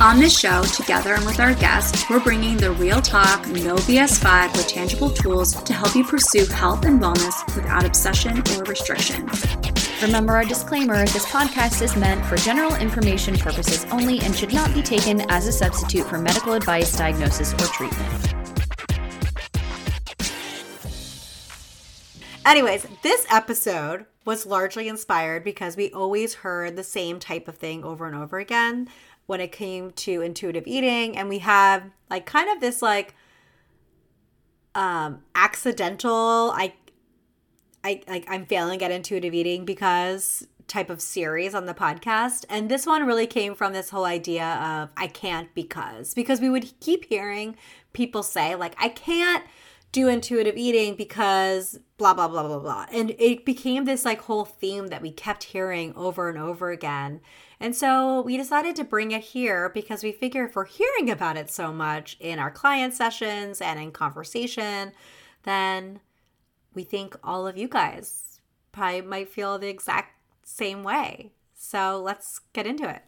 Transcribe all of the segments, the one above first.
On this show, together and with our guests, we're bringing the real talk, no BS vibe with tangible tools to help you pursue health and wellness without obsession or restriction. Remember our disclaimer this podcast is meant for general information purposes only and should not be taken as a substitute for medical advice, diagnosis, or treatment. Anyways, this episode was largely inspired because we always heard the same type of thing over and over again when it came to intuitive eating. And we have like kind of this like um accidental I I like I'm failing at intuitive eating because type of series on the podcast. And this one really came from this whole idea of I can't because because we would keep hearing people say like I can't do intuitive eating because blah blah blah blah blah and it became this like whole theme that we kept hearing over and over again and so we decided to bring it here because we figure if we're hearing about it so much in our client sessions and in conversation, then we think all of you guys probably might feel the exact same way. So let's get into it.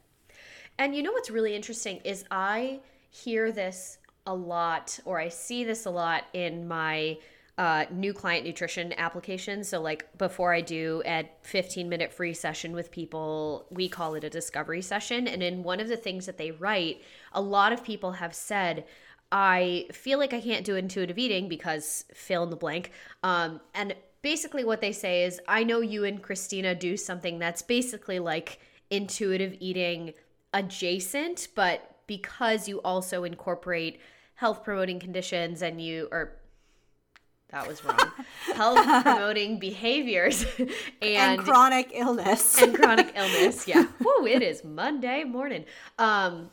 And you know what's really interesting is I hear this a lot, or I see this a lot in my uh, new client nutrition application. So, like before I do a 15 minute free session with people, we call it a discovery session. And in one of the things that they write, a lot of people have said, I feel like I can't do intuitive eating because fill in the blank. Um, and basically, what they say is, I know you and Christina do something that's basically like intuitive eating adjacent, but because you also incorporate health promoting conditions and you, or that was wrong. Health promoting behaviors and, and, chronic illness. and chronic illness. Yeah. Whoa, it is Monday morning. Um,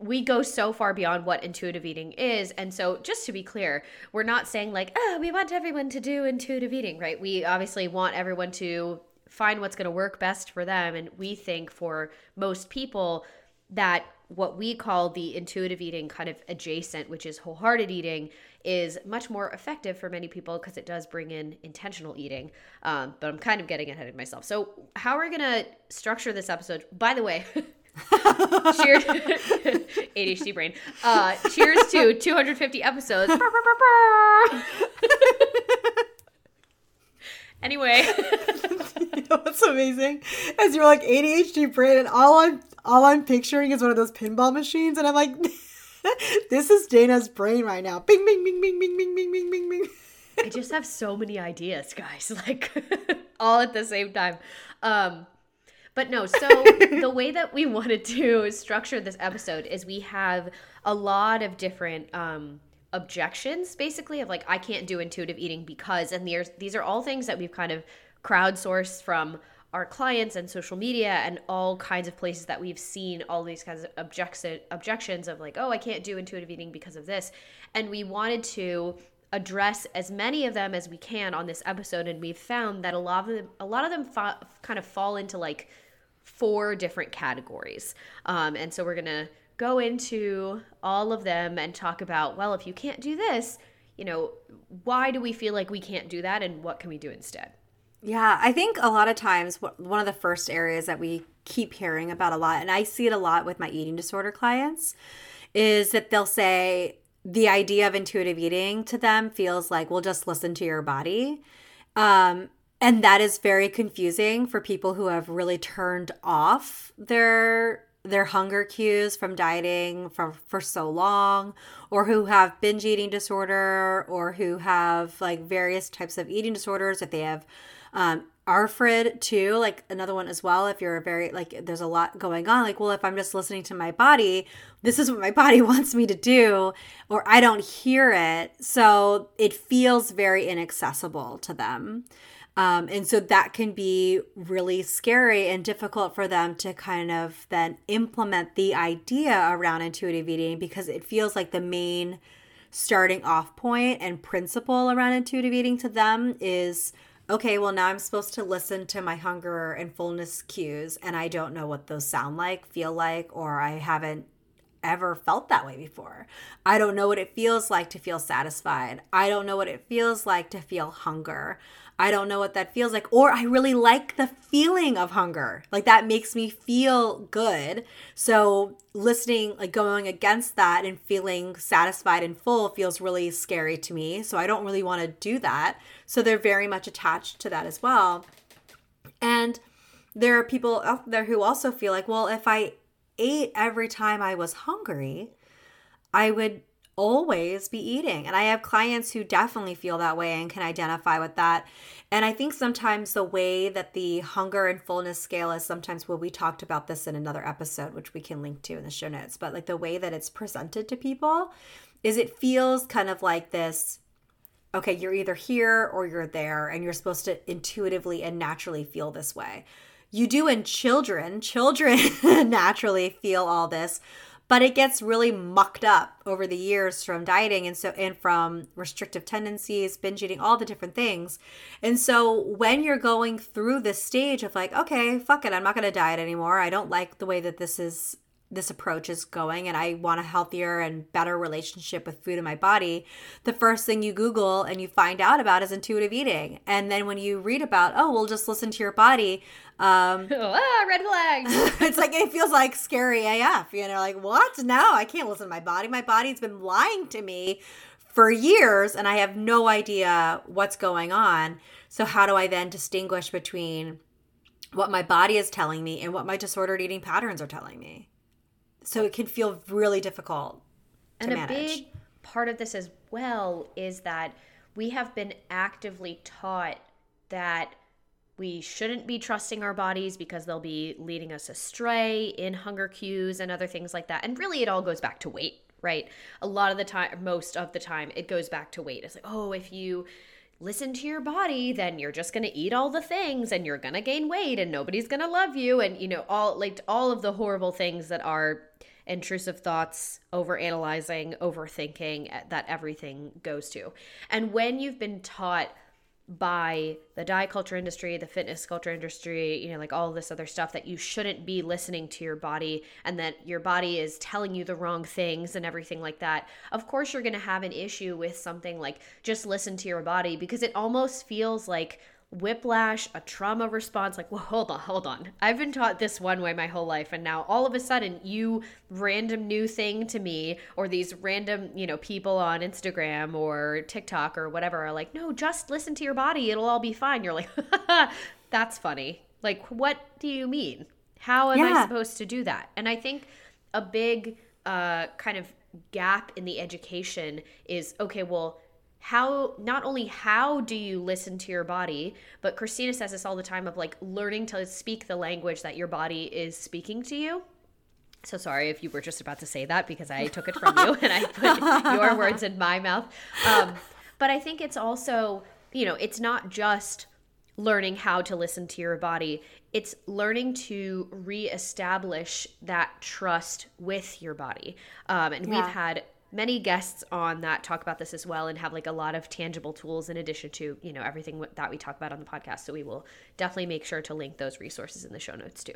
we go so far beyond what intuitive eating is. And so, just to be clear, we're not saying like, oh, we want everyone to do intuitive eating, right? We obviously want everyone to find what's going to work best for them. And we think for most people that what we call the intuitive eating kind of adjacent, which is wholehearted eating, is much more effective for many people because it does bring in intentional eating. Um, but I'm kind of getting ahead of myself. So, how are we're going to structure this episode, by the way, cheers, ADHD brain. Uh, cheers to 250 episodes. anyway, you know what's amazing? As you're like ADHD brain, and all I'm all I'm picturing is one of those pinball machines, and I'm like, this is Dana's brain right now. Bing, bing, bing, bing, bing, bing, bing, bing, bing, bing. I just have so many ideas, guys, like all at the same time. Um, but no, so the way that we wanted to structure this episode is we have a lot of different um, objections, basically, of like, I can't do intuitive eating because, and these are all things that we've kind of crowdsourced from our clients and social media and all kinds of places that we've seen all these kinds of objection, objections of like, oh, I can't do intuitive eating because of this. And we wanted to address as many of them as we can on this episode and we've found that a lot of them a lot of them fa- kind of fall into like four different categories um, and so we're gonna go into all of them and talk about well if you can't do this you know why do we feel like we can't do that and what can we do instead yeah, I think a lot of times one of the first areas that we keep hearing about a lot, and I see it a lot with my eating disorder clients, is that they'll say the idea of intuitive eating to them feels like, well, just listen to your body. Um, and that is very confusing for people who have really turned off their their hunger cues from dieting for for so long or who have binge eating disorder or who have like various types of eating disorders if they have um, ARFID too, like another one as well. If you're a very like, there's a lot going on. Like, well, if I'm just listening to my body, this is what my body wants me to do, or I don't hear it, so it feels very inaccessible to them. Um, and so that can be really scary and difficult for them to kind of then implement the idea around intuitive eating because it feels like the main starting off point and principle around intuitive eating to them is okay, well, now I'm supposed to listen to my hunger and fullness cues, and I don't know what those sound like, feel like, or I haven't ever felt that way before. I don't know what it feels like to feel satisfied. I don't know what it feels like to feel hunger. I don't know what that feels like. Or I really like the feeling of hunger. Like that makes me feel good. So listening, like going against that and feeling satisfied and full feels really scary to me. So I don't really want to do that. So they're very much attached to that as well. And there are people out there who also feel like, well, if I ate every time I was hungry, I would always be eating. And I have clients who definitely feel that way and can identify with that. And I think sometimes the way that the hunger and fullness scale is sometimes well, we talked about this in another episode, which we can link to in the show notes, but like the way that it's presented to people is it feels kind of like this okay, you're either here or you're there, and you're supposed to intuitively and naturally feel this way. You do in children. Children naturally feel all this, but it gets really mucked up over the years from dieting and so and from restrictive tendencies, binge eating, all the different things. And so when you're going through this stage of like, okay, fuck it, I'm not going to diet anymore. I don't like the way that this is this approach is going and I want a healthier and better relationship with food in my body, the first thing you Google and you find out about is intuitive eating. And then when you read about, oh, we'll just listen to your body, um, ah, red flags. it's like it feels like scary AF. You know, like what? No, I can't listen to my body. My body's been lying to me for years, and I have no idea what's going on. So how do I then distinguish between what my body is telling me and what my disordered eating patterns are telling me? So it can feel really difficult. and manage. a big part of this as well is that we have been actively taught that we shouldn't be trusting our bodies because they'll be leading us astray in hunger cues and other things like that. And really, it all goes back to weight, right? A lot of the time, most of the time, it goes back to weight. It's like, oh, if you listen to your body, then you're just going to eat all the things and you're going to gain weight and nobody's going to love you. And, you know, all like all of the horrible things that are intrusive thoughts, over analyzing, overthinking eh, that everything goes to. And when you've been taught, by the diet culture industry, the fitness culture industry, you know, like all this other stuff that you shouldn't be listening to your body and that your body is telling you the wrong things and everything like that. Of course, you're going to have an issue with something like just listen to your body because it almost feels like whiplash, a trauma response. Like, well, hold on, hold on. I've been taught this one way my whole life. And now all of a sudden, you random new thing to me, or these random, you know, people on Instagram or TikTok or whatever are like, no, just listen to your body. It'll all be fine. You're like, that's funny. Like, what do you mean? How am yeah. I supposed to do that? And I think a big uh, kind of gap in the education is okay, well, how not only how do you listen to your body but christina says this all the time of like learning to speak the language that your body is speaking to you. So sorry if you were just about to say that because i took it from you and i put your words in my mouth. Um, but i think it's also you know it's not just learning how to listen to your body. It's learning to reestablish that trust with your body. Um, and yeah. we've had many guests on that talk about this as well and have like a lot of tangible tools in addition to you know everything that we talk about on the podcast. So we will definitely make sure to link those resources in the show notes too.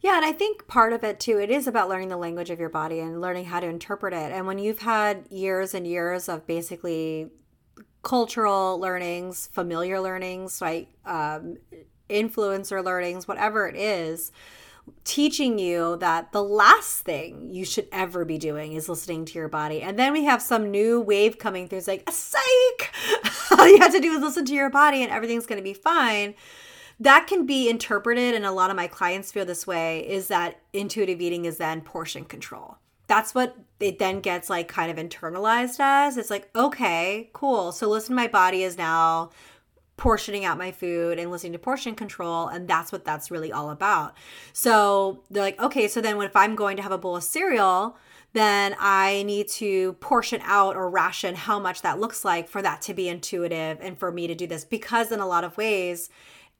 Yeah and i think part of it too it is about learning the language of your body and learning how to interpret it. And when you've had years and years of basically cultural learnings familiar learnings like um, influencer learnings whatever it is teaching you that the last thing you should ever be doing is listening to your body. And then we have some new wave coming through. It's like, a psych! All you have to do is listen to your body and everything's going to be fine. That can be interpreted, and a lot of my clients feel this way is that intuitive eating is then portion control. That's what it then gets like kind of internalized as. It's like, okay, cool. So listen to my body is now portioning out my food and listening to portion control and that's what that's really all about. So they're like okay so then if i'm going to have a bowl of cereal then i need to portion out or ration how much that looks like for that to be intuitive and for me to do this. Because in a lot of ways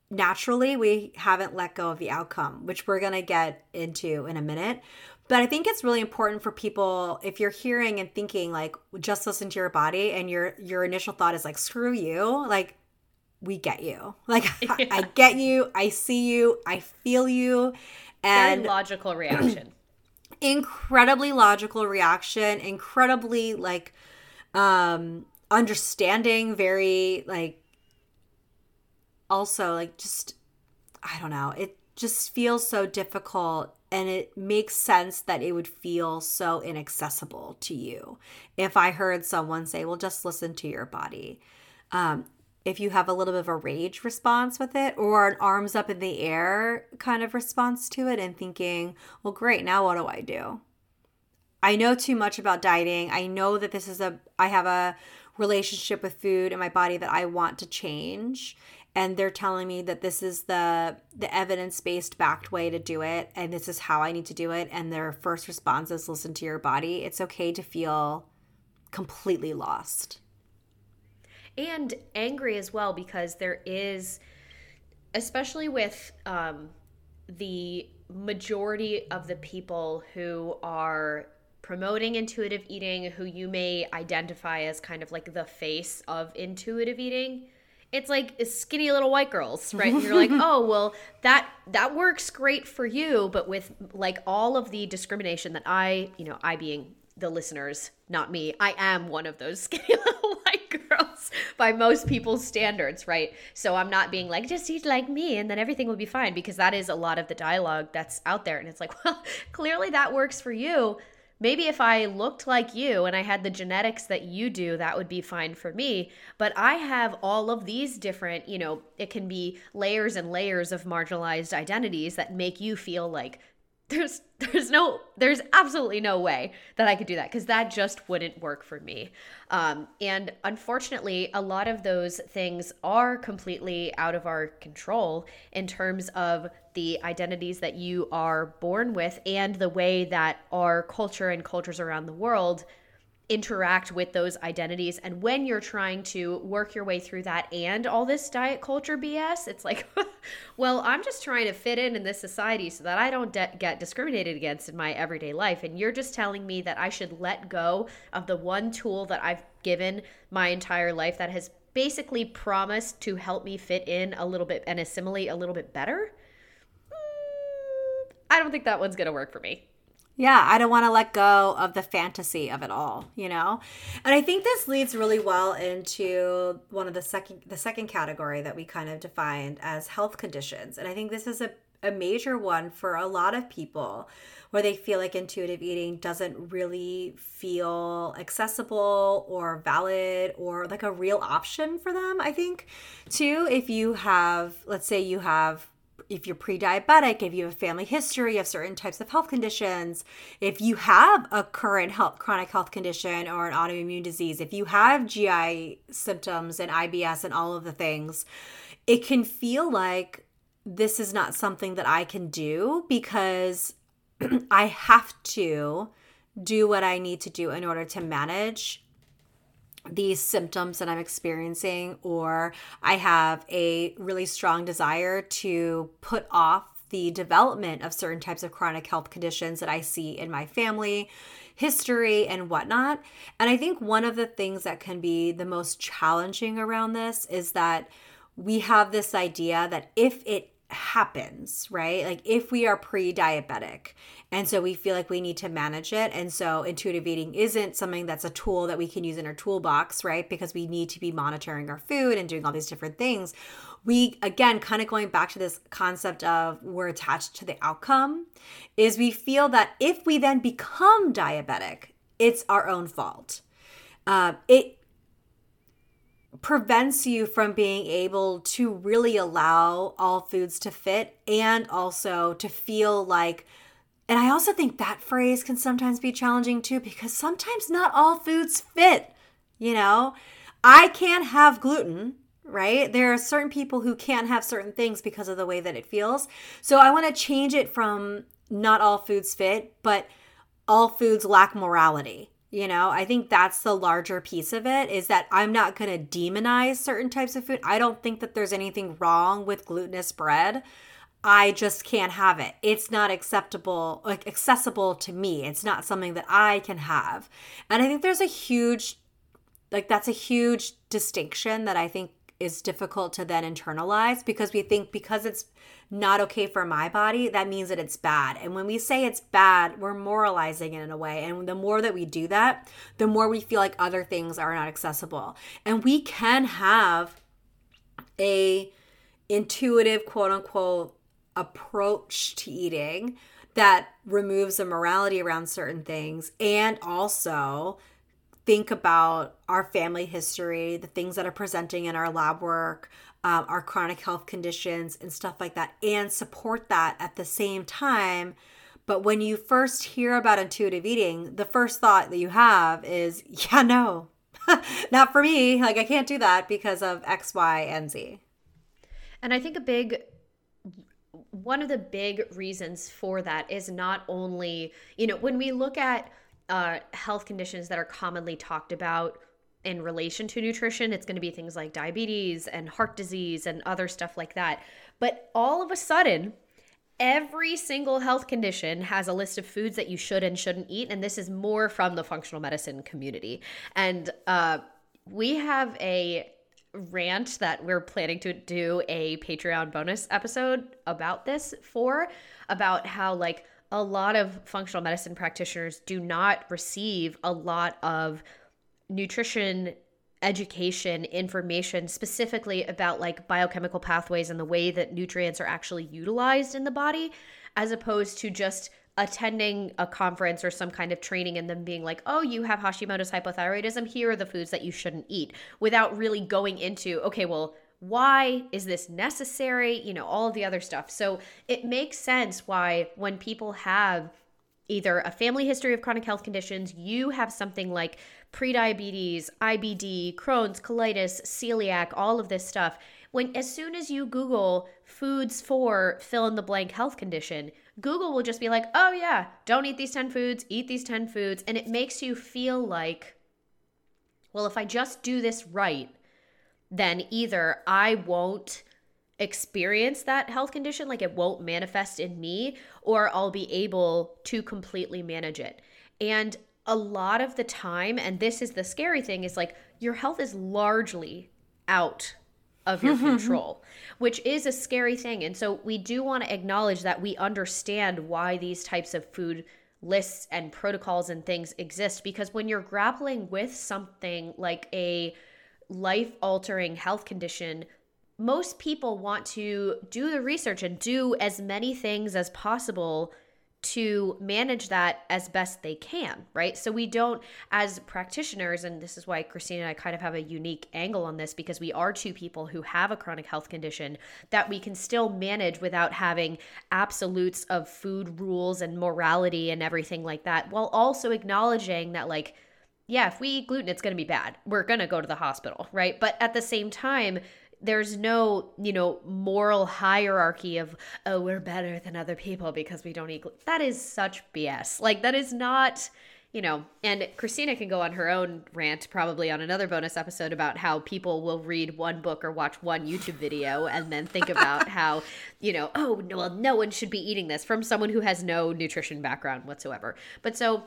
naturally we haven't let go of the outcome which we're going to get into in a minute. But I think it's really important for people if you're hearing and thinking like just listen to your body and your your initial thought is like screw you. Like we get you. Like yeah. I, get you, I see you, I feel you. And Very logical reaction. incredibly logical reaction, incredibly like um understanding, very like also like just I don't know. It just feels so difficult and it makes sense that it would feel so inaccessible to you if I heard someone say, "Well, just listen to your body." Um, if you have a little bit of a rage response with it or an arms up in the air kind of response to it and thinking, well, great, now what do I do? I know too much about dieting. I know that this is a, I have a relationship with food and my body that I want to change. And they're telling me that this is the the evidence based backed way to do it, and this is how I need to do it. And their first response is listen to your body. It's okay to feel completely lost and angry as well because there is especially with um, the majority of the people who are promoting intuitive eating who you may identify as kind of like the face of intuitive eating it's like skinny little white girls right? And you're like oh well that that works great for you. But with like all of the discrimination that i you know i being the listeners not me i am one of those skinny little by most people's standards, right? So I'm not being like, just eat like me and then everything will be fine because that is a lot of the dialogue that's out there. And it's like, well, clearly that works for you. Maybe if I looked like you and I had the genetics that you do, that would be fine for me. But I have all of these different, you know, it can be layers and layers of marginalized identities that make you feel like there's there's no there's absolutely no way that I could do that because that just wouldn't work for me. Um, and unfortunately, a lot of those things are completely out of our control in terms of the identities that you are born with and the way that our culture and cultures around the world interact with those identities. And when you're trying to work your way through that and all this diet culture BS, it's like, well, I'm just trying to fit in in this society so that I don't de- get discriminated against in my everyday life. And you're just telling me that I should let go of the one tool that I've given my entire life that has basically promised to help me fit in a little bit and assimilate a little bit better. Mm, I don't think that one's going to work for me. Yeah, I don't want to let go of the fantasy of it all, you know? And I think this leads really well into one of the second the second category that we kind of defined as health conditions. And I think this is a, a major one for a lot of people where they feel like intuitive eating doesn't really feel accessible or valid or like a real option for them, I think. Too, if you have let's say you have if you're pre-diabetic, if you have a family history of certain types of health conditions, if you have a current health, chronic health condition or an autoimmune disease, if you have GI symptoms and IBS and all of the things, it can feel like this is not something that I can do because I have to do what I need to do in order to manage these symptoms that I'm experiencing, or I have a really strong desire to put off the development of certain types of chronic health conditions that I see in my family history and whatnot. And I think one of the things that can be the most challenging around this is that we have this idea that if it happens, right? Like if we are pre diabetic and so we feel like we need to manage it. And so intuitive eating isn't something that's a tool that we can use in our toolbox, right? Because we need to be monitoring our food and doing all these different things. We, again, kind of going back to this concept of we're attached to the outcome, is we feel that if we then become diabetic, it's our own fault. Uh, it prevents you from being able to really allow all foods to fit and also to feel like and I also think that phrase can sometimes be challenging too because sometimes not all foods fit. You know, I can't have gluten, right? There are certain people who can't have certain things because of the way that it feels. So I want to change it from not all foods fit, but all foods lack morality. You know, I think that's the larger piece of it is that I'm not going to demonize certain types of food. I don't think that there's anything wrong with glutinous bread. I just can't have it. It's not acceptable, like accessible to me. It's not something that I can have. And I think there's a huge, like, that's a huge distinction that I think is difficult to then internalize because we think because it's not okay for my body, that means that it's bad. And when we say it's bad, we're moralizing it in a way. And the more that we do that, the more we feel like other things are not accessible. And we can have a intuitive quote unquote approach to eating that removes the morality around certain things and also think about our family history, the things that are presenting in our lab work, um, our chronic health conditions, and stuff like that, and support that at the same time. But when you first hear about intuitive eating, the first thought that you have is, yeah, no, not for me. Like, I can't do that because of X, Y, and Z. And I think a big one of the big reasons for that is not only, you know, when we look at uh, health conditions that are commonly talked about in relation to nutrition, it's going to be things like diabetes and heart disease and other stuff like that. But all of a sudden, every single health condition has a list of foods that you should and shouldn't eat. And this is more from the functional medicine community. And uh, we have a rant that we're planning to do a Patreon bonus episode about this for, about how, like, a lot of functional medicine practitioners do not receive a lot of nutrition education information specifically about like biochemical pathways and the way that nutrients are actually utilized in the body as opposed to just attending a conference or some kind of training and them being like, oh, you have Hashimoto's hypothyroidism, here are the foods that you shouldn't eat, without really going into, okay, well, why is this necessary? You know, all the other stuff. So it makes sense why when people have either a family history of chronic health conditions, you have something like prediabetes, IBD, Crohn's, colitis, celiac, all of this stuff. When as soon as you Google foods for fill in the blank health condition, Google will just be like, oh yeah, don't eat these 10 foods, eat these 10 foods. And it makes you feel like, well, if I just do this right, then either I won't experience that health condition, like it won't manifest in me, or I'll be able to completely manage it. And a lot of the time, and this is the scary thing, is like your health is largely out of your control, which is a scary thing. And so we do want to acknowledge that we understand why these types of food lists and protocols and things exist because when you're grappling with something like a life altering health condition, most people want to do the research and do as many things as possible to manage that as best they can, right? So we don't, as practitioners, and this is why Christina and I kind of have a unique angle on this because we are two people who have a chronic health condition that we can still manage without having absolutes of food rules and morality and everything like that, while also acknowledging that, like, yeah, if we eat gluten, it's going to be bad. We're going to go to the hospital, right? But at the same time, there's no, you know, moral hierarchy of, oh, we're better than other people because we don't eat gluten. That is such BS. Like, that is not, you know, and Christina can go on her own rant probably on another bonus episode about how people will read one book or watch one YouTube video and then think about how, you know, oh, no, well, no one should be eating this from someone who has no nutrition background whatsoever. But so,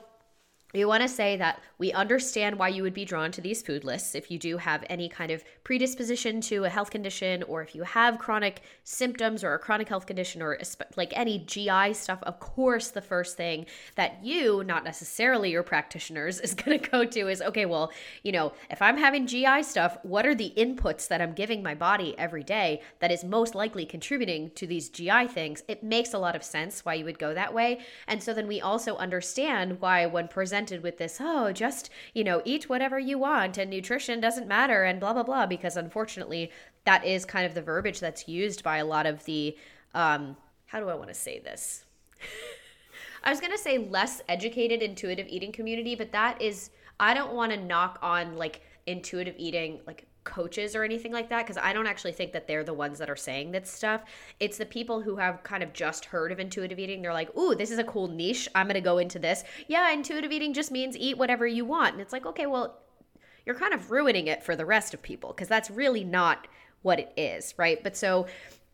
we want to say that we understand why you would be drawn to these food lists if you do have any kind of predisposition to a health condition or if you have chronic symptoms or a chronic health condition or like any GI stuff. Of course, the first thing that you, not necessarily your practitioners, is going to go to is okay, well, you know, if I'm having GI stuff, what are the inputs that I'm giving my body every day that is most likely contributing to these GI things? It makes a lot of sense why you would go that way. And so then we also understand why when presenting presented with this, oh, just, you know, eat whatever you want and nutrition doesn't matter and blah, blah, blah, because unfortunately, that is kind of the verbiage that's used by a lot of the, um, how do I want to say this? I was going to say less educated intuitive eating community, but that is, I don't want to knock on like intuitive eating, like coaches or anything like that because I don't actually think that they're the ones that are saying that stuff. It's the people who have kind of just heard of intuitive eating. They're like, "Ooh, this is a cool niche. I'm going to go into this." Yeah, intuitive eating just means eat whatever you want. And it's like, "Okay, well, you're kind of ruining it for the rest of people because that's really not what it is, right?" But so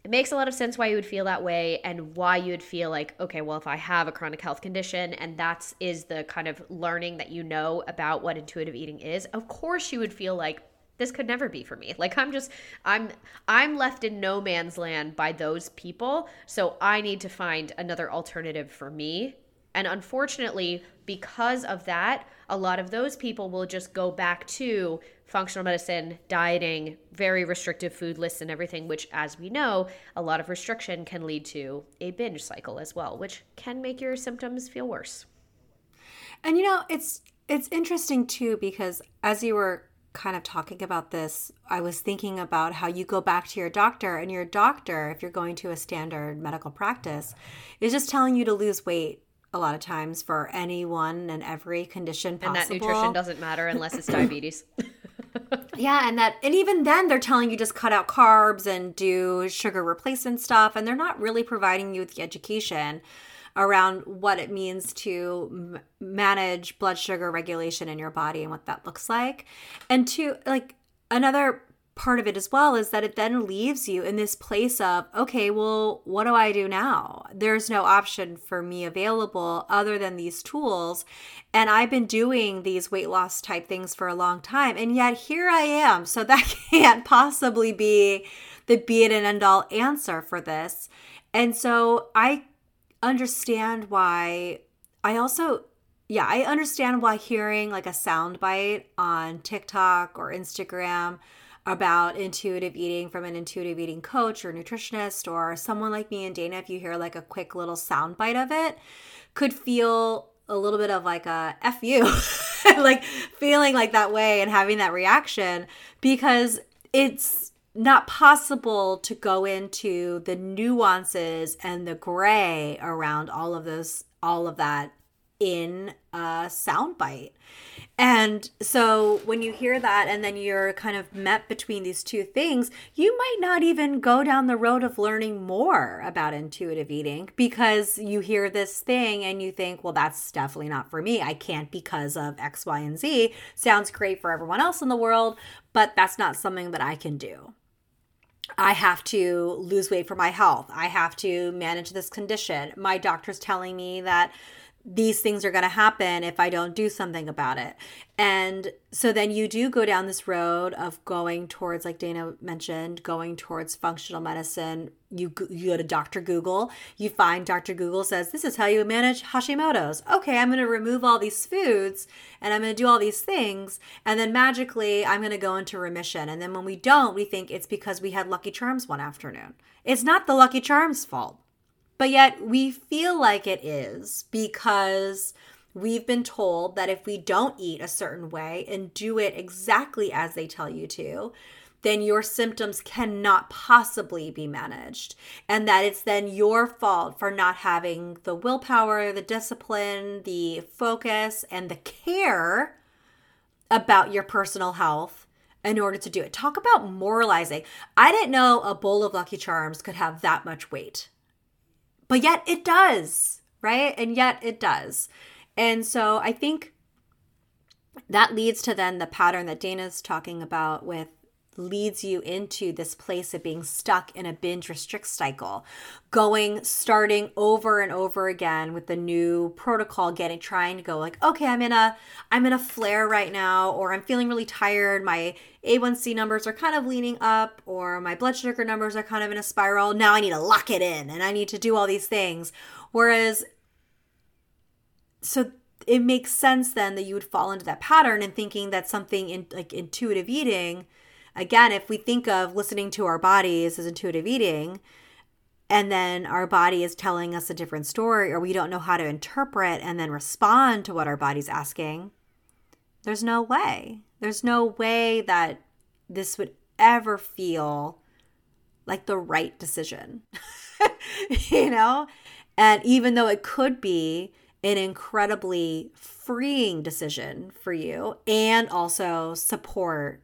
it makes a lot of sense why you would feel that way and why you would feel like okay well if i have a chronic health condition and that's is the kind of learning that you know about what intuitive eating is of course you would feel like this could never be for me. Like I'm just I'm I'm left in no man's land by those people. So I need to find another alternative for me. And unfortunately, because of that, a lot of those people will just go back to functional medicine, dieting, very restrictive food lists and everything, which as we know, a lot of restriction can lead to a binge cycle as well, which can make your symptoms feel worse. And you know, it's it's interesting too because as you were kind of talking about this, I was thinking about how you go back to your doctor, and your doctor, if you're going to a standard medical practice, is just telling you to lose weight a lot of times for anyone and every condition possible. And that nutrition doesn't matter unless it's diabetes. yeah, and that and even then they're telling you just cut out carbs and do sugar replacement stuff and they're not really providing you with the education around what it means to m- manage blood sugar regulation in your body and what that looks like. And to like another part of it as well is that it then leaves you in this place of okay well what do i do now? There's no option for me available other than these tools. And i've been doing these weight loss type things for a long time. And yet here i am. So that can't possibly be the be it and end all answer for this. And so i understand why I also yeah, I understand why hearing like a soundbite on TikTok or Instagram about intuitive eating from an intuitive eating coach or nutritionist or someone like me and Dana, if you hear like a quick little soundbite of it, could feel a little bit of like a F you, like feeling like that way and having that reaction because it's not possible to go into the nuances and the gray around all of those all of that in a soundbite. And so when you hear that and then you're kind of met between these two things, you might not even go down the road of learning more about intuitive eating because you hear this thing and you think, well, that's definitely not for me. I can't because of X, Y, and Z. Sounds great for everyone else in the world, but that's not something that I can do. I have to lose weight for my health. I have to manage this condition. My doctor's telling me that these things are going to happen if I don't do something about it. And so then you do go down this road of going towards, like Dana mentioned, going towards functional medicine. You, you go to Dr. Google, you find Dr. Google says, This is how you manage Hashimoto's. Okay, I'm going to remove all these foods and I'm going to do all these things. And then magically, I'm going to go into remission. And then when we don't, we think it's because we had Lucky Charms one afternoon. It's not the Lucky Charms fault but yet we feel like it is because we've been told that if we don't eat a certain way and do it exactly as they tell you to, then your symptoms cannot possibly be managed. And that it's then your fault for not having the willpower, the discipline, the focus, and the care about your personal health in order to do it. Talk about moralizing. I didn't know a bowl of Lucky Charms could have that much weight. But yet it does, right? And yet it does. And so I think that leads to then the pattern that Dana's talking about with leads you into this place of being stuck in a binge restrict cycle going starting over and over again with the new protocol getting trying to go like okay i'm in a i'm in a flare right now or i'm feeling really tired. My a1c numbers are kind of leaning up or my blood sugar numbers are kind of in a spiral. Now i need to lock it in and i need to do all these things. Whereas so it makes sense then that you would fall into that pattern and thinking that something in like intuitive eating again, if we think of listening to our bodies as intuitive eating, and then our body is telling us a different story, or we don't know how to interpret and then respond to what our body's asking, there's no way. There's no way that this would ever feel like the right decision, you know? And even though it could be an incredibly freeing decision for you and also support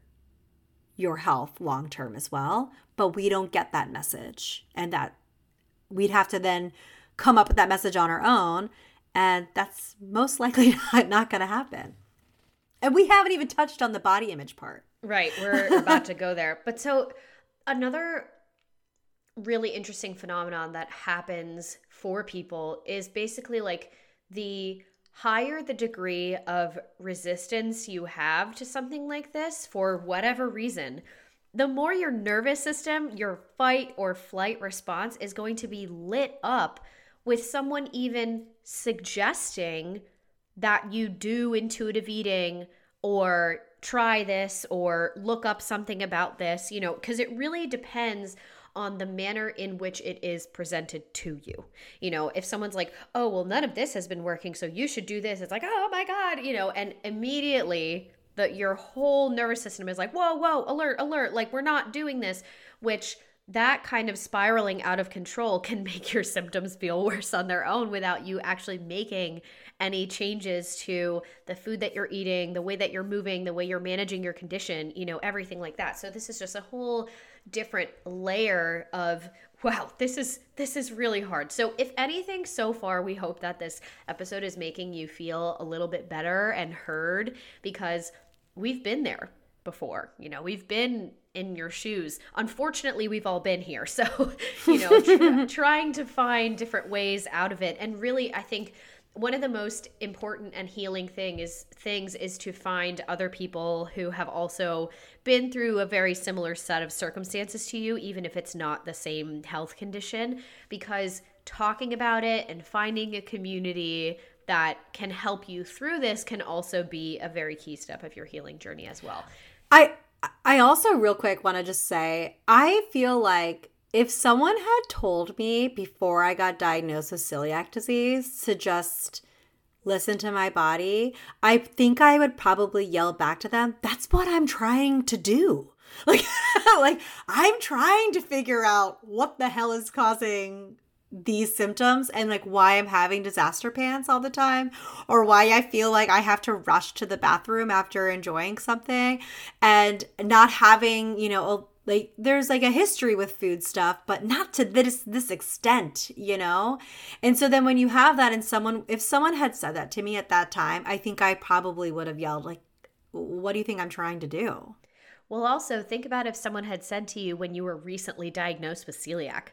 your health long term as well. But we don't get that message. And that we'd have to then come up with that message on our own. And that's most likely not, not going to happen. And we haven't even touched on the body image part. Right. We're about to go there. But so another really interesting phenomenon that happens for people is basically like the higher the degree of resistance you have to something like this for whatever reason, the more your nervous system, your fight or flight response is going to be lit up with someone even suggesting that you do intuitive eating or try this or look up something about this, you know, because it really depends on the manner in which it is presented to you. You know, if someone's like, oh, well, none of this has been working, so you should do this, it's like, oh my God, you know, and immediately that your whole nervous system is like, whoa, whoa, alert, alert, like we're not doing this, which that kind of spiraling out of control can make your symptoms feel worse on their own without you actually making any changes to the food that you're eating, the way that you're moving, the way you're managing your condition, you know, everything like that. So this is just a whole different layer of wow, this is this is really hard. So if anything so far we hope that this episode is making you feel a little bit better and heard because we've been there before. You know, we've been in your shoes. Unfortunately, we've all been here. So, you know, tr- trying to find different ways out of it. And really, I think one of the most important and healing thing is things is to find other people who have also been through a very similar set of circumstances to you even if it's not the same health condition because talking about it and finding a community that can help you through this can also be a very key step of your healing journey as well. I I also real quick want to just say I feel like if someone had told me before I got diagnosed with celiac disease to just listen to my body, I think I would probably yell back to them, that's what I'm trying to do. Like like I'm trying to figure out what the hell is causing these symptoms and like why I'm having disaster pants all the time or why I feel like I have to rush to the bathroom after enjoying something and not having, you know, like there's like a history with food stuff but not to this this extent you know? And so then when you have that and someone if someone had said that to me at that time i think i probably would have yelled like what do you think i'm trying to do? Well also think about if someone had said to you when you were recently diagnosed with celiac.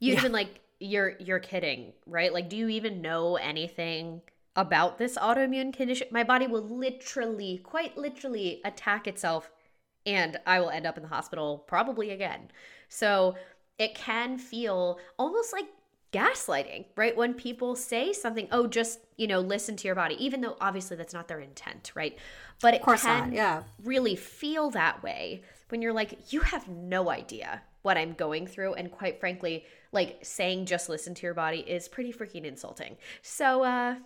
You'd yeah. been like you're you're kidding right? Like do you even know anything about this autoimmune condition? My body will literally quite literally attack itself and I will end up in the hospital probably again. So it can feel almost like gaslighting, right? When people say something, oh, just, you know, listen to your body, even though obviously that's not their intent, right? But it can not, yeah. really feel that way when you're like, you have no idea what I'm going through. And quite frankly, like saying just listen to your body is pretty freaking insulting. So, uh,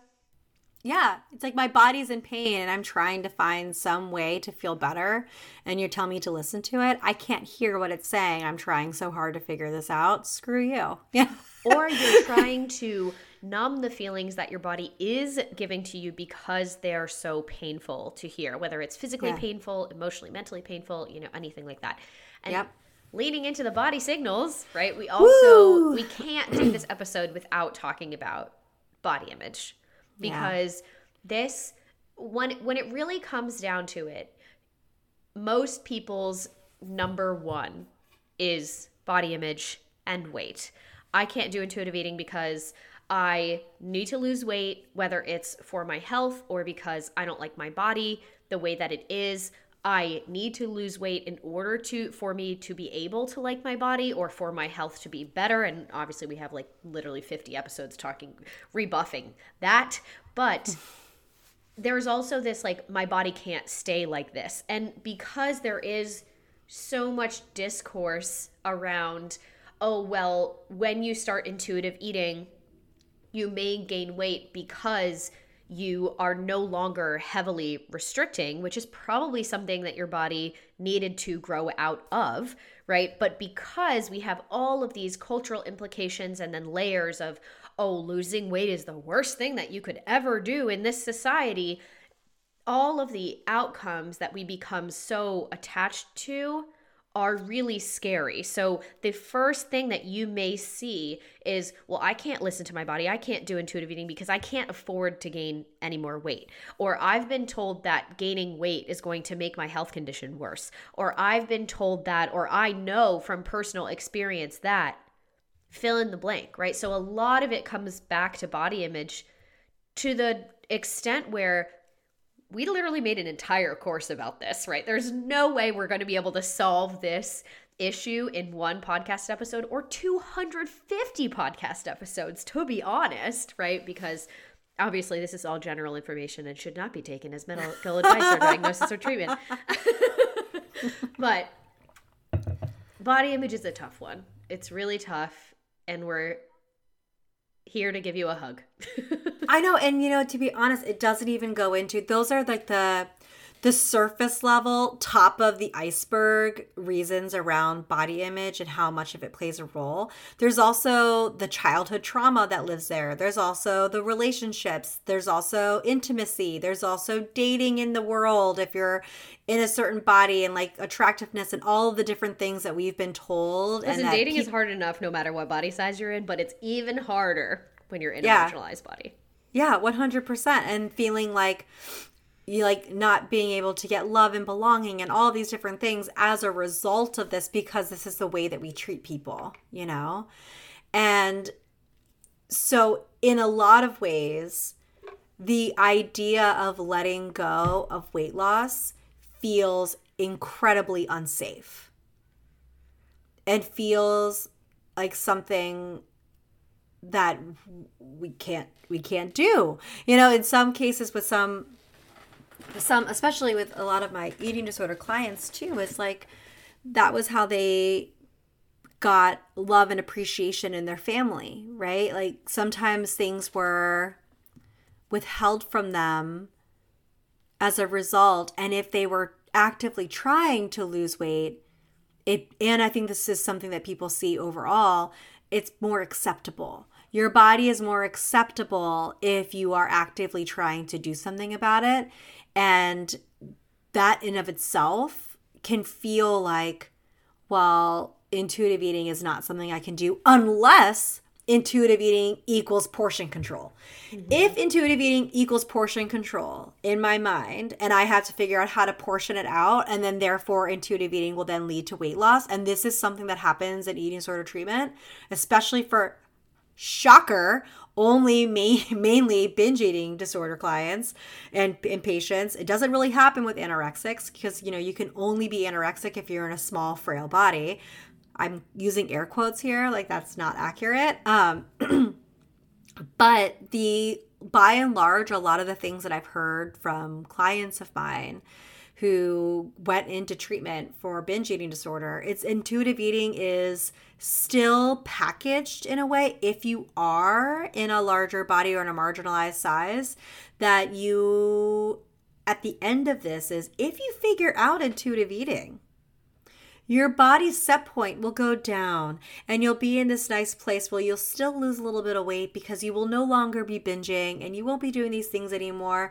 yeah, it's like my body's in pain and I'm trying to find some way to feel better. And you're telling me to listen to it. I can't hear what it's saying. I'm trying so hard to figure this out. Screw you. Yeah. or you're trying to numb the feelings that your body is giving to you because they're so painful to hear, whether it's physically yeah. painful, emotionally, mentally painful, you know, anything like that. And yep. leaning into the body signals, right? We also Woo! we can't do this episode without talking about body image because yeah. this when when it really comes down to it most people's number 1 is body image and weight. I can't do intuitive eating because I need to lose weight, whether it's for my health or because I don't like my body the way that it is. I need to lose weight in order to for me to be able to like my body or for my health to be better. And obviously we have like literally 50 episodes talking rebuffing that. But there's also this like my body can't stay like this. And because there is so much discourse around oh well when you start intuitive eating you may gain weight because you are no longer heavily restricting, which is probably something that your body needed to grow out of, right? But because we have all of these cultural implications and then layers of, oh, losing weight is the worst thing that you could ever do in this society, all of the outcomes that we become so attached to are really scary. So, the first thing that you may see is, well, I can't listen to my body. I can't do intuitive eating because I can't afford to gain any more weight. Or I've been told that gaining weight is going to make my health condition worse. Or I've been told that, or I know from personal experience that fill in the blank, right? So, a lot of it comes back to body image to the extent where we literally made an entire course about this, right? There's no way we're going to be able to solve this issue in one podcast episode or 250 podcast episodes, to be honest, right? Because obviously this is all general information and should not be taken as medical advice or diagnosis or treatment. but body image is a tough one. It's really tough, and we're here to give you a hug. I know, and you know, to be honest, it doesn't even go into those are like the the surface level, top of the iceberg reasons around body image and how much of it plays a role. There's also the childhood trauma that lives there. There's also the relationships. There's also intimacy. There's also dating in the world if you're in a certain body and like attractiveness and all of the different things that we've been told. Listen, and dating pe- is hard enough no matter what body size you're in, but it's even harder when you're in Yeah. a marginalized body. Yeah, 100%. And feeling like like not being able to get love and belonging and all these different things as a result of this because this is the way that we treat people, you know? And so, in a lot of ways, the idea of letting go of weight loss feels incredibly unsafe and feels like something that we can't we can't do you know in some cases with some some especially with a lot of my eating disorder clients too is like that was how they got love and appreciation in their family right? Like sometimes things were withheld from them as a result and if they were actively trying to lose weight it and i think this is something that people see overall it's more acceptable your body is more acceptable if you are actively trying to do something about it. And that in of itself can feel like well intuitive eating is not something i can do unless intuitive eating equals portion control. Mm-hmm. If intuitive eating equals portion control in my mind and i have to figure out how to portion it out and then therefore intuitive eating will then lead to weight loss and this is something that happens in eating disorder treatment especially for shocker only ma- mainly binge eating disorder clients and, and patients. It doesn't really happen with anorexics because you know you can only be anorexic if you're in a small frail body. I'm using air quotes here like that's not accurate. Um but the by and large a lot of the things that i've heard from clients of mine who went into treatment for binge eating disorder it's intuitive eating is still packaged in a way if you are in a larger body or in a marginalized size that you at the end of this is if you figure out intuitive eating your body's set point will go down and you'll be in this nice place where you'll still lose a little bit of weight because you will no longer be binging and you won't be doing these things anymore.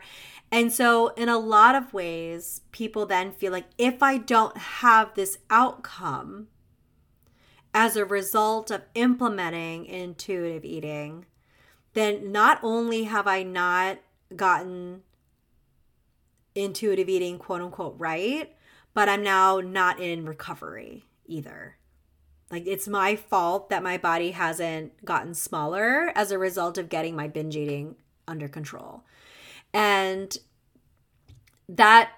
And so, in a lot of ways, people then feel like if I don't have this outcome as a result of implementing intuitive eating, then not only have I not gotten intuitive eating, quote unquote, right, but I'm now not in recovery either. Like it's my fault that my body hasn't gotten smaller as a result of getting my binge eating under control. And that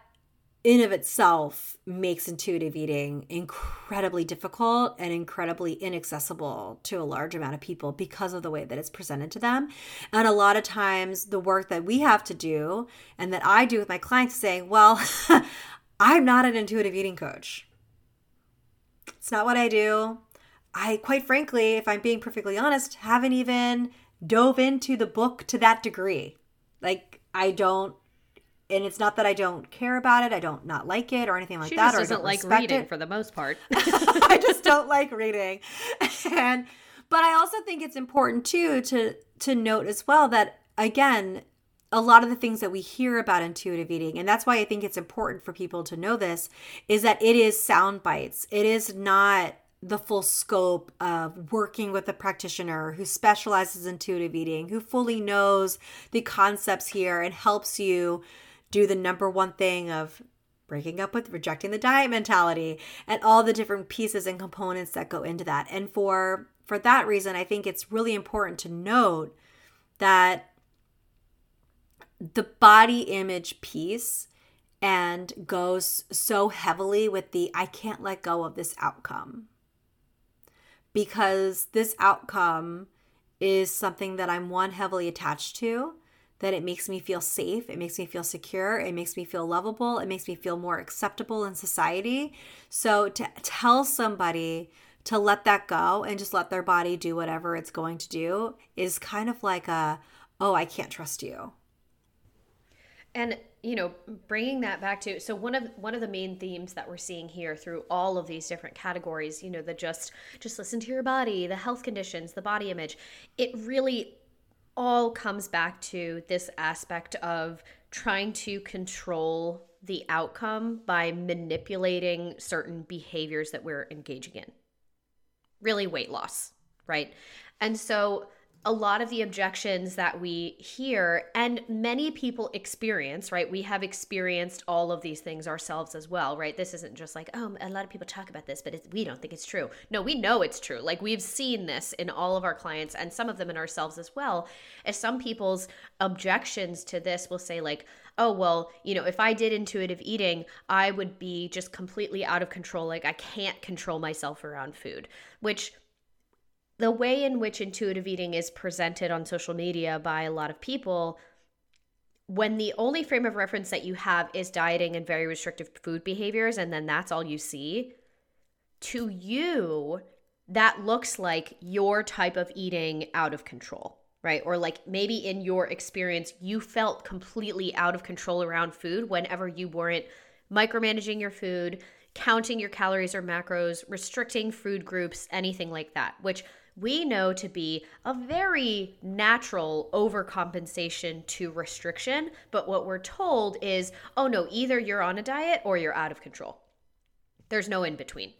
in of itself makes intuitive eating incredibly difficult and incredibly inaccessible to a large amount of people because of the way that it's presented to them. And a lot of times the work that we have to do and that I do with my clients saying, well, I'm not an intuitive eating coach. It's not what I do. I, quite frankly, if I'm being perfectly honest, haven't even dove into the book to that degree. Like, I don't, and it's not that I don't care about it, I don't not like it or anything like She that. I doesn't like reading it. for the most part. I just don't like reading. And but I also think it's important too to to note as well that again, a lot of the things that we hear about intuitive eating, and that's why I think it's important for people to know this, is that it is sound bites. It is not the full scope of working with a practitioner who specializes in intuitive eating, who fully knows the concepts here and helps you do the number one thing of breaking up with rejecting the diet mentality and all the different pieces and components that go into that. And for for that reason, I think it's really important to note that the body image piece and goes so heavily with the I can't let go of this outcome. Because this outcome is something that I'm one heavily attached to, that it makes me feel safe, it makes me feel secure, it makes me feel lovable, it makes me feel more acceptable in society. So to tell somebody to let that go and just let their body do whatever it's going to do is kind of like a, oh, I can't trust you. And you know, bringing that back to so one of one of the main themes that we're seeing here through all of these different categories, you know, the just just listen to your body, the health conditions, the body image, it really all comes back to this aspect of trying to control the outcome by manipulating certain behaviors that we're engaging in. Really weight loss, right? And so a lot of the objections that we hear and many people experience, right? We have experienced all of these things ourselves as well, right? This isn't just like, oh, a lot of people talk about this, but we don't think it's true. No, we know it's true. Like we've seen this in all of our clients and some of them in ourselves as well. As some people's objections to this will say, like, oh, well, you know, if I did intuitive eating, I would be just completely out of control. Like I can't control myself around food, which the way in which intuitive eating is presented on social media by a lot of people when the only frame of reference that you have is dieting and very restrictive food behaviors and then that's all you see to you that looks like your type of eating out of control right? Or like maybe in your experience you felt completely out of control around food whenever you weren't micromanaging your food counting your calories or macros restricting food groups anything like that which we know to be a very natural overcompensation to restriction. But what we're told is, oh no, either you're on a diet or you're out of control. There's no in between.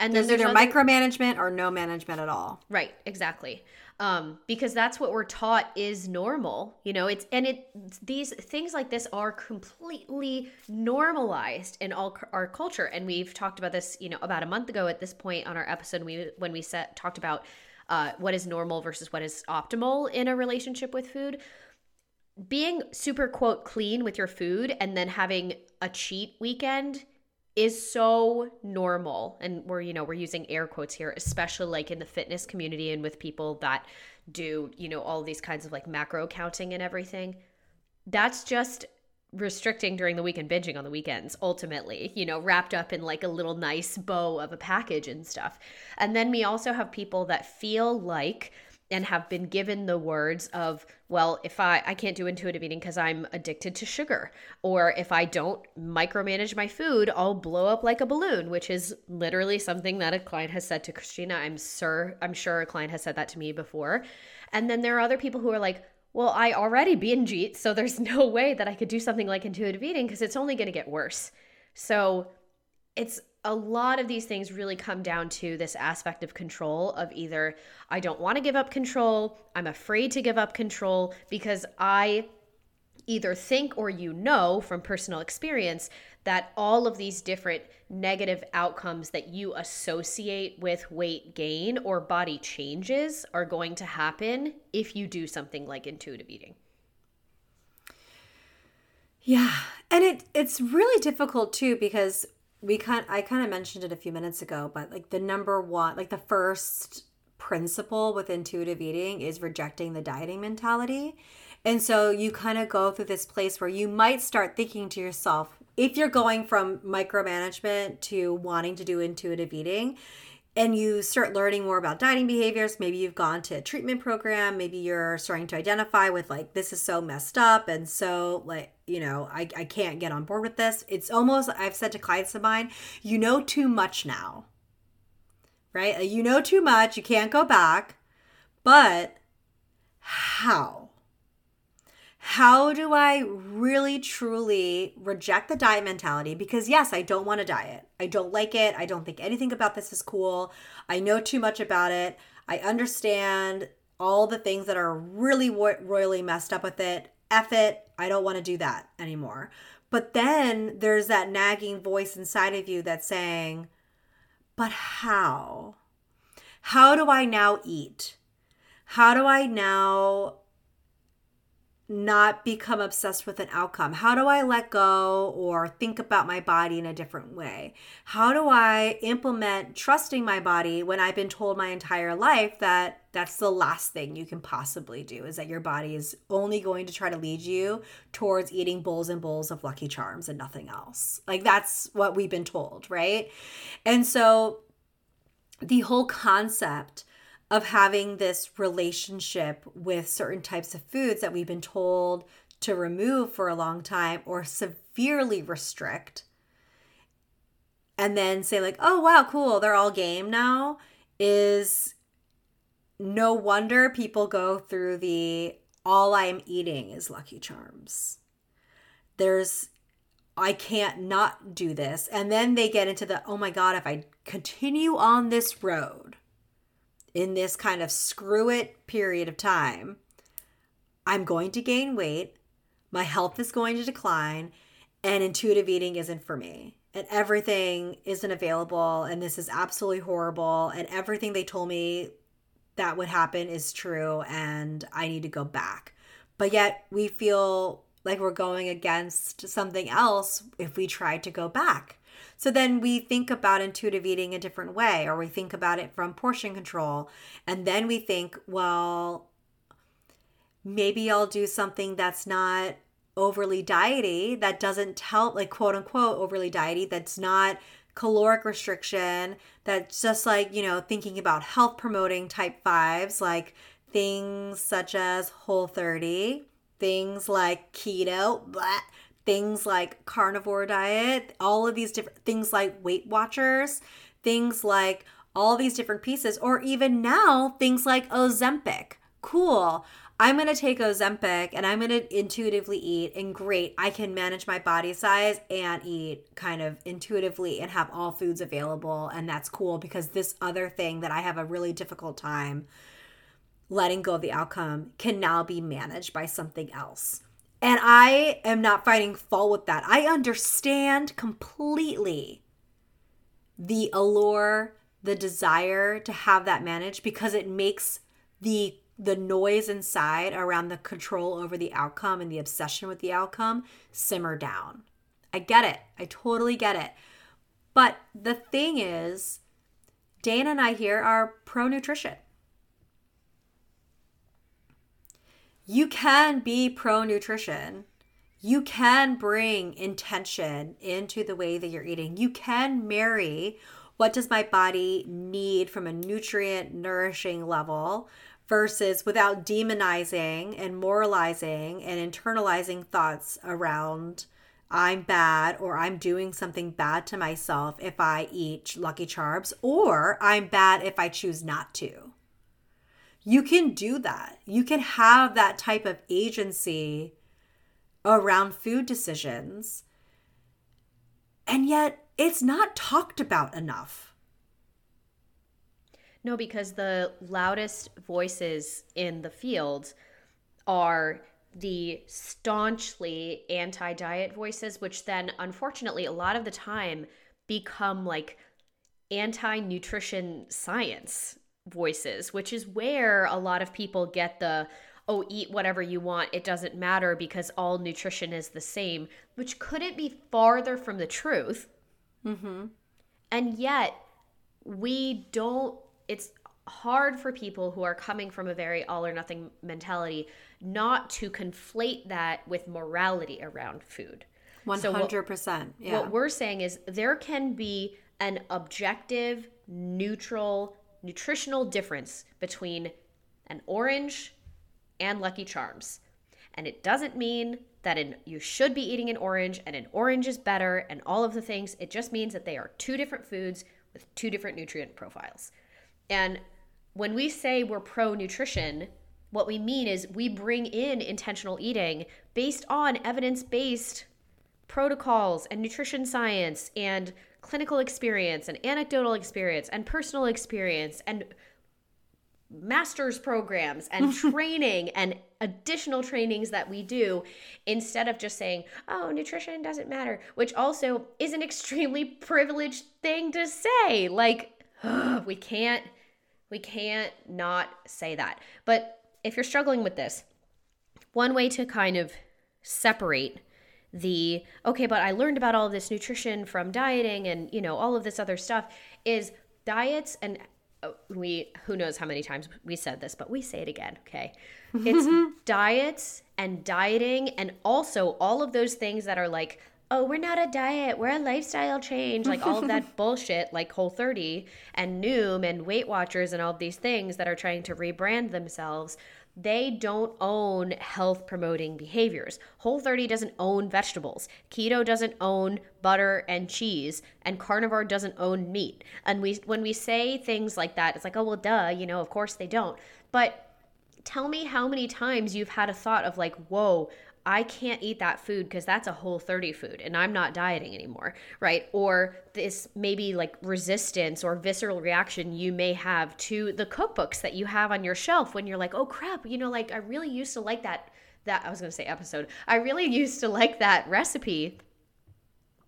And then there's, there's either other... micromanagement or no management at all. Right, exactly. Um, because that's what we're taught is normal, you know. It's and it these things like this are completely normalized in all our culture, and we've talked about this, you know, about a month ago at this point on our episode. We when we set talked about uh, what is normal versus what is optimal in a relationship with food being super quote clean with your food and then having a cheat weekend is so normal. And we're you know we're using air quotes here especially like in the fitness community and with people that do you know all these kinds of like macro counting and everything. That's just restricting during the week and binging on the weekends ultimately you know wrapped up in like a little nice bow of a package and stuff. And then we also have people that feel like and have been given the words of well if i i can't do intuitive eating because i'm addicted to sugar or if i don't micromanage my food i'll blow up like a balloon which is literally something that a client has said to christina. I'm sure i'm sure a client has said that to me before. And then there are other people who are like well, I already binge eat, so there's no way that I could do something like intuitive eating because it's only going to get worse. So it's a lot of these things really come down to this aspect of control of either I don't want to give up control, I'm afraid to give up control because I either think or you know from personal experience that all of these different negative outcomes that you associate with weight gain or body changes are going to happen if you do something like intuitive eating. Yeah, and it it's really difficult too because we kind I kind of mentioned it a few minutes ago, but like the number one, like the first principle with intuitive eating is rejecting the dieting mentality. And so you kind of go through this place where you might start thinking to yourself, if you're going from micromanagement to wanting to do intuitive eating and you start learning more about dieting behaviors maybe you've gone to a treatment program maybe you're starting to identify with like this is so messed up and so like you know i, I can't get on board with this. It's almost i've said to clients of mine you know too much now. Right? You know too much you can't go back but how how do I really truly reject the diet mentality? Because, yes, I don't want a diet. I don't like it. I don't think anything about this is cool. I know too much about it. I understand all the things that are really royally messed up with it. F it. I don't want to do that anymore. But then there's that nagging voice inside of you that's saying, but how? How do I now eat? How do I now not become obsessed with an outcome? How do I let go or think about my body in a different way? How do I implement trusting my body when I've been told my entire life that that's the last thing you can possibly do is that your body is only going to try to lead you towards eating bowls and bowls of lucky charms and nothing else. Like that's what we've been told, right? And so the whole concept of having this relationship with certain types of foods that we've been told to remove for a long time or severely restrict. And then say like oh wow cool they're all game now is no wonder people go through the all i'm eating is lucky charms. There's i can't not do this. And then they get into the oh my god if i continue on this road in this kind of screw it period of time, I'm going to gain weight, my health is going to decline, and intuitive eating isn't for me. And everything isn't available, and this is absolutely horrible. And everything they told me that would happen is true, and I need to go back. But yet, we feel like we're going against something else if we try to go back. So then we think about intuitive eating a different way, or we think about it from portion control. And then we think, well, maybe I'll do something that's not overly diety, that doesn't help, like quote unquote, overly diety, that's not caloric restriction, that's just like, you know, thinking about health promoting type fives, like things such as Whole 30, things like keto, blah, things like carnivore diet, all of these different things like Weight Watchers, things like all these different pieces, or even now things like Ozempic. Cool. I'm going to take Ozempic and I'm going to intuitively eat, and great, I can manage my body size and eat kind of intuitively and have all foods available. And that's cool because this other thing that I have a really difficult time letting go of the outcome can now be managed by something else. And I am not finding fault with that. I understand completely the allure, the desire to have that managed because it makes the the noise inside around the control over the outcome and the obsession with the outcome simmer down. I get it. I totally get it. But the thing is, Dana and I here are pro nutrition. You can be pro nutrition. You can bring intention into the way that you're eating. You can marry what does my body need from a nutrient nourishing level versus without demonizing and moralizing and internalizing thoughts around I'm bad or I'm doing something bad to myself if I eat Lucky Charms or I'm bad if I choose not to you can do that. You can have that type of agency around food decisions. And yet, it's not talked about enough. No, because the loudest voices in the field are the staunchly anti diet voices, which then, unfortunately, a lot of the time become like anti nutrition science voices, which is where a lot of people get the oh, eat whatever you want, it doesn't matter because all nutrition is the same, which couldn't be farther from the truth. Mm-hmm. And yet, we don't, it's hard for people who are coming from a very all or nothing mentality not to conflate that with morality around food. 100%. So what, yeah. What we're saying is there can be an objective, neutral, nutritional difference between an orange and Lucky Charms. And it doesn't mean that an, you should be eating an orange and an orange is better and all of the things. It just means that they are two different foods with two different nutrient profiles. And when we say we're pro nutrition, what we mean is we bring in intentional eating based on evidence based protocols and nutrition science and clinical experience and anecdotal experience and personal experience and master's programs and training and additional trainings that we do instead of just saying, oh, nutrition doesn't matter, which also is an extremely privileged thing to say. Like, we can't, we can't not say that. But if you're struggling with this, one way to kind of separate the okay, but I learned about all of this nutrition from dieting and you know all of this other stuff is diets and uh, we who knows how many times we said this, but we say it again, okay? It's diets and dieting and also all of those things that are like oh, we're not a diet, we're a lifestyle change, like all of that bullshit, like Whole 30 and Noom and Weight Watchers and all these things that are trying to rebrand themselves they don't own health promoting behaviors. Whole 30 doesn't own vegetables. Keto doesn't own butter and cheese and carnivore doesn't own meat. And we when we say things like that, it's like, "Oh, well duh, you know, of course they don't." But tell me how many times you've had a thought of like, "Whoa, I can't eat that food because that's a whole 30 food and I'm not dieting anymore, right? Or this maybe like resistance or visceral reaction you may have to the cookbooks that you have on your shelf when you're like, oh crap, you know, like I really used to like that that I was going to say episode. I really used to like that recipe.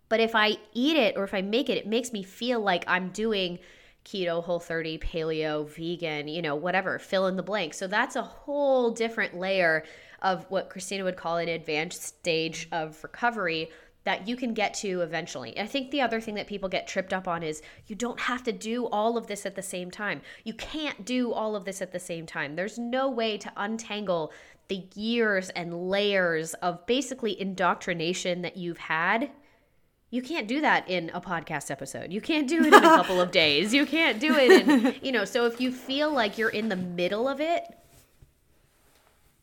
But if I eat it or if I make it, it makes me feel like I'm doing keto, whole 30, paleo, vegan, you know, whatever, fill in the blank. So that's a whole different layer of what Christina would call an advanced stage of recovery that you can get to eventually. And I think the other thing that people get tripped up on is you don't have to do all of this at the same time. You can't do all of this at the same time. There's no way to untangle the years and layers of basically indoctrination that you've had. You can't do that in a podcast episode. You can't do it in a couple of days. You can't do it in, you know, so if you feel like you're in the middle of it,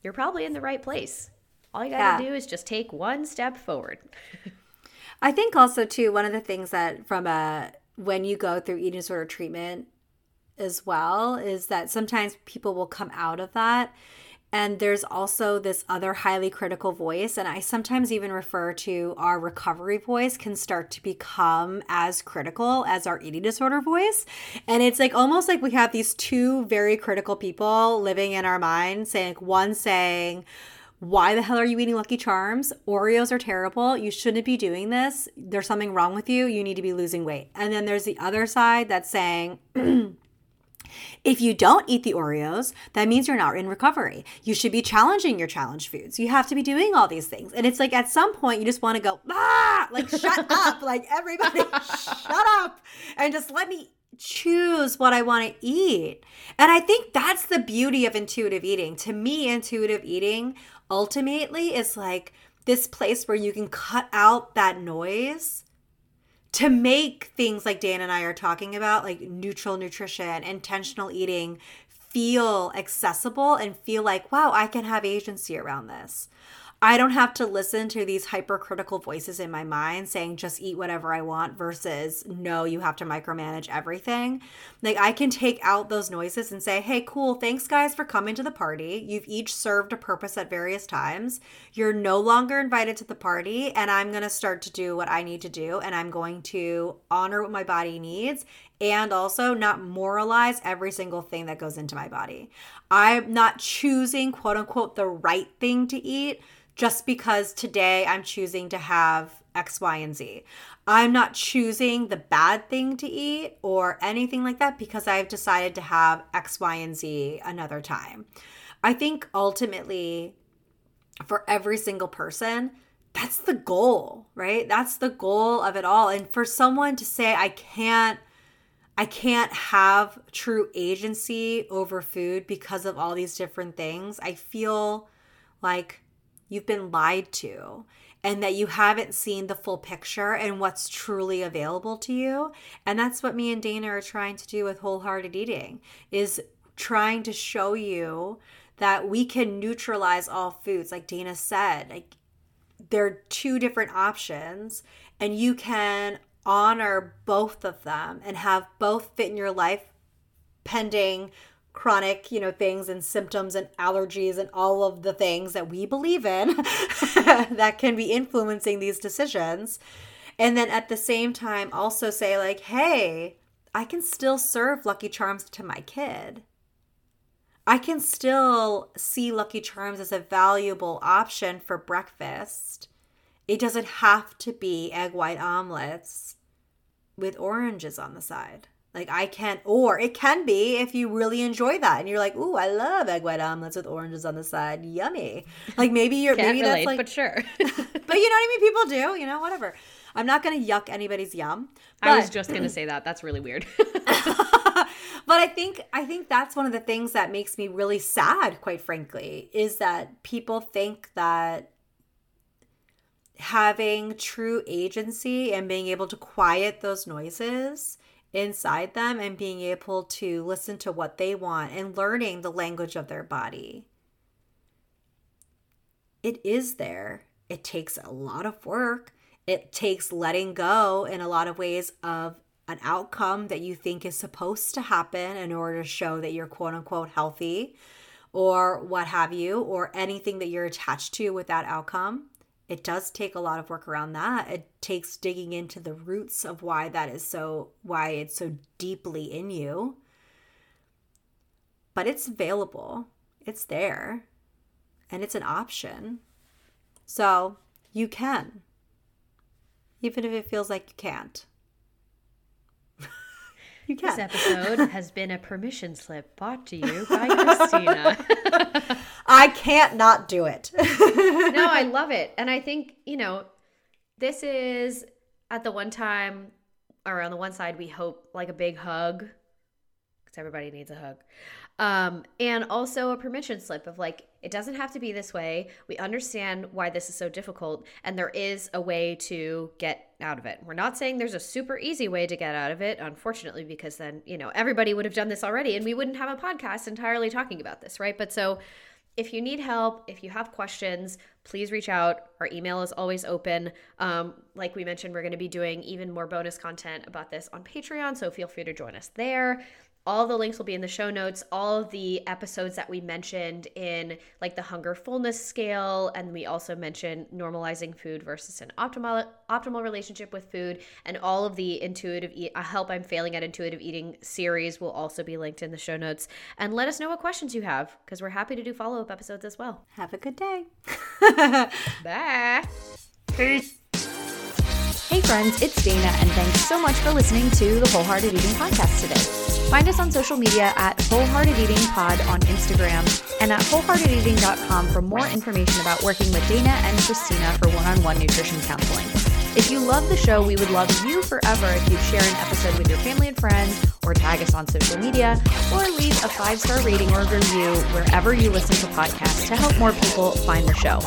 you're probably in the right place. All you got to yeah. do is just take one step forward. I think also too one of the things that from a when you go through eating disorder treatment as well is that sometimes people will come out of that and there's also this other highly critical voice. And I sometimes even refer to our recovery voice can start to become as critical as our eating disorder voice. And it's like almost like we have these two very critical people living in our mind saying, one saying, why the hell are you eating Lucky Charms? Oreos are terrible. You shouldn't be doing this. There's something wrong with you. You need to be losing weight. And then there's the other side that's saying, If you don't eat the Oreos, that means you're not in recovery. You should be challenging your challenge foods. You have to be doing all these things. And it's like at some point you just want to go, ah, like shut up. Like everybody shut up and just let me choose what I want to eat. And I think that's the beauty of intuitive eating. To me, intuitive eating ultimately is like this place where you can cut out that noise to make things like Dan and I are talking about, like neutral nutrition, intentional eating, feel accessible and feel like, wow, I can have agency around this. I don't have to listen to these hypercritical voices in my mind saying just eat whatever I want versus no, you have to micromanage everything. Like I can take out those noises and say, hey, cool, thanks guys for coming to the party. You've each served a purpose at various times. You're no longer invited to the party, and I'm going to start to do what I need to do, and I'm going to honor what my body needs and also not moralize every single thing that goes into my body. I'm not choosing, quote unquote, the right thing to eat just because today I'm choosing to have X, Y, and Z. I'm not choosing the bad thing to eat or anything like that because I've decided to have X, Y, and Z another time. I think ultimately, for every single person, that's the goal, right? That's the goal of it all. And for someone to say, I can't. I can't have true agency over food because of all these different things. I feel like you've been lied to and that you haven't seen the full picture and what's truly available to you. And that's what me and Dana are trying to do with wholehearted eating is trying to show you that we can neutralize all foods like Dana said. Like there are two different options and you can honor both of them and have both fit in your life pending chronic, you know, things and symptoms and allergies and all of the things that we believe in that can be influencing these decisions. And then at the same time, also say, like, hey, I can still serve Lucky Charms to my kid. I can still see Lucky Charms as a valuable option for breakfast. It doesn't have to be egg white omelets with oranges on the side. Like I can't, or it can be if you really enjoy that and you're like, "Ooh, I love egg white omelets with oranges on the side, yummy." Like maybe you're Can't maybe relate, that's like, but sure. but you know what I mean. People do, you know, whatever. I'm not gonna yuck anybody's yum. But, I was just gonna say that. That's really weird. but I think I think that's one of the things that makes me really sad, quite frankly, is that people think that having true agency and being able to quiet those noises inside them and being able to listen to what they want and learning the language of their body. It is there. It takes a lot of work. It takes letting go in a lot of ways of an outcome that you think is supposed to happen in order to show that you're quote unquote healthy or what have you, or anything that you're attached to with that outcome. It does take a lot of work around that. It takes digging into the roots of why that is so, why it's so deeply in you. But it's available, it's there, and it's an option. So you can, even if it feels like you can't. You this episode has been a permission slip brought to you by Christina. I can't not do it. no, I love it. And I think, you know, this is at the one time, or on the one side, we hope like a big hug, because everybody needs a hug. Um, and also a permission slip of like, it doesn't have to be this way. We understand why this is so difficult, and there is a way to get out of it. We're not saying there's a super easy way to get out of it, unfortunately, because then, you know, everybody would have done this already and we wouldn't have a podcast entirely talking about this, right? But so, if you need help, if you have questions, please reach out. Our email is always open. Um, like we mentioned, we're going to be doing even more bonus content about this on Patreon, so feel free to join us there. All the links will be in the show notes. All of the episodes that we mentioned in like the hunger fullness scale, and we also mentioned normalizing food versus an optimal optimal relationship with food, and all of the intuitive eat, uh, help I'm failing at intuitive eating series will also be linked in the show notes. And let us know what questions you have because we're happy to do follow up episodes as well. Have a good day. Bye. Peace Hey friends, it's Dana, and thanks so much for listening to the Wholehearted Eating Podcast today. Find us on social media at Wholehearted Eating Pod on Instagram and at wholeheartedeating.com for more information about working with Dana and Christina for one on one nutrition counseling. If you love the show, we would love you forever if you'd share an episode with your family and friends, or tag us on social media, or leave a five star rating or review wherever you listen to podcasts to help more people find the show.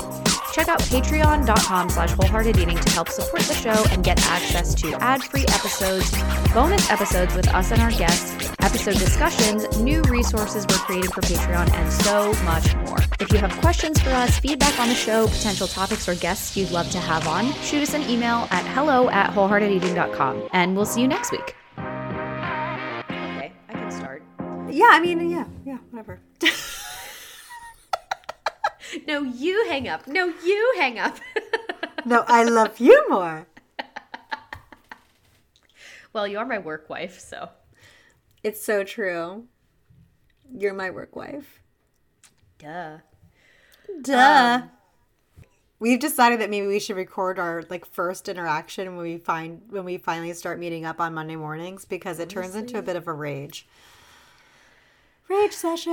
Check out patreon.com slash wholehearted eating to help support the show and get access to ad-free episodes, bonus episodes with us and our guests, episode discussions, new resources we're creating for Patreon, and so much more. If you have questions for us, feedback on the show, potential topics or guests you'd love to have on, shoot us an email at hello at wholeheartedeating.com. And we'll see you next week. Okay, I can start. Yeah, I mean, yeah, yeah, whatever. No, you hang up. No, you hang up. no, I love you more. well, you're my work wife, so. It's so true. You're my work wife. Duh. Duh. Um, We've decided that maybe we should record our like first interaction when we find when we finally start meeting up on Monday mornings because it turns into a bit of a rage. Rage session.